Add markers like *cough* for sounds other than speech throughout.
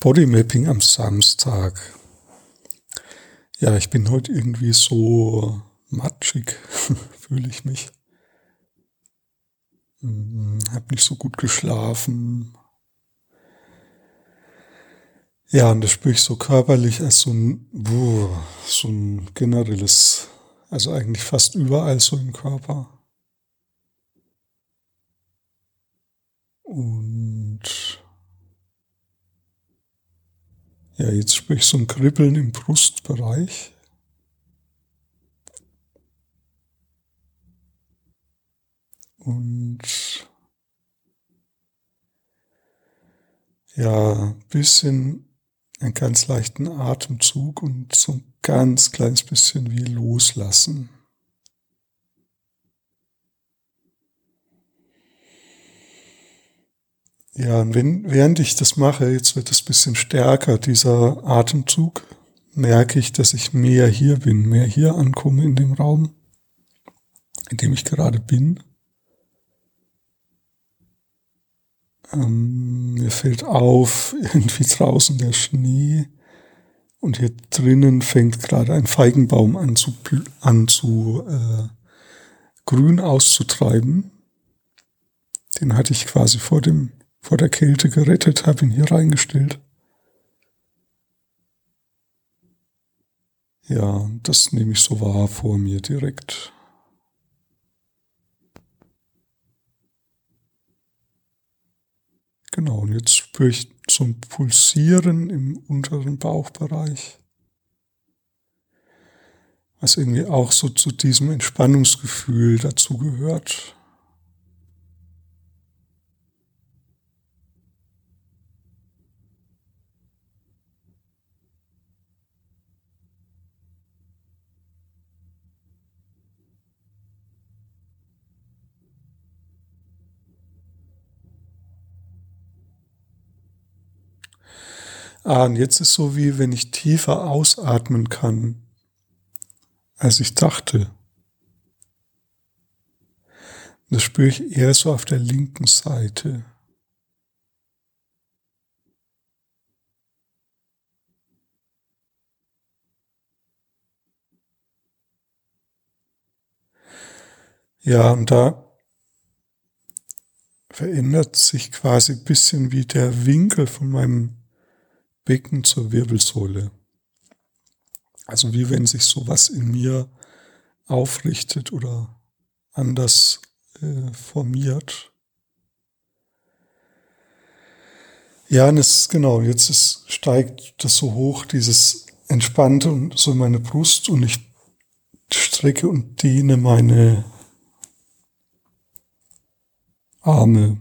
Bodymapping am Samstag. Ja, ich bin heute irgendwie so matschig, *laughs* fühle ich mich. Hm, hab nicht so gut geschlafen. Ja, und das spüre ich so körperlich als so ein, so ein generelles, also eigentlich fast überall so im Körper. Ja, jetzt spüre ich so ein Kribbeln im Brustbereich. Und ja, bisschen einen ganz leichten Atemzug und so ein ganz kleines bisschen wie loslassen. Ja, und wenn, während ich das mache, jetzt wird es bisschen stärker, dieser Atemzug, merke ich, dass ich mehr hier bin, mehr hier ankomme in dem Raum, in dem ich gerade bin. Ähm, mir fällt auf, *laughs* irgendwie draußen der Schnee und hier drinnen fängt gerade ein Feigenbaum an zu, an zu äh, grün auszutreiben. Den hatte ich quasi vor dem vor der Kälte gerettet, habe ihn hier reingestellt. Ja, das nehme ich so wahr vor mir direkt. Genau, und jetzt spüre ich zum Pulsieren im unteren Bauchbereich, was irgendwie auch so zu diesem Entspannungsgefühl dazugehört. Ah, und jetzt ist so wie wenn ich tiefer ausatmen kann, als ich dachte. Das spüre ich eher so auf der linken Seite. Ja, und da verändert sich quasi ein bisschen wie der Winkel von meinem Becken zur Wirbelsäule. Also wie wenn sich sowas in mir aufrichtet oder anders äh, formiert. Ja, und es genau, jetzt ist, steigt das so hoch, dieses Entspannte und so in meine Brust und ich strecke und dehne meine Arme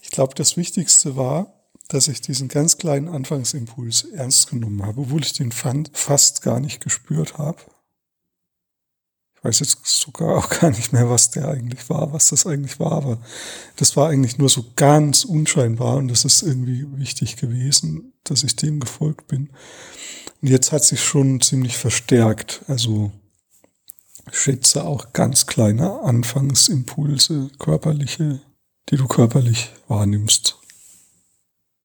Ich glaube, das Wichtigste war, dass ich diesen ganz kleinen Anfangsimpuls ernst genommen habe, obwohl ich den fast gar nicht gespürt habe. Ich weiß jetzt sogar auch gar nicht mehr, was der eigentlich war, was das eigentlich war, aber das war eigentlich nur so ganz unscheinbar und das ist irgendwie wichtig gewesen, dass ich dem gefolgt bin. Und jetzt hat sich schon ziemlich verstärkt. Also schätze auch ganz kleine Anfangsimpulse, körperliche die du körperlich wahrnimmst.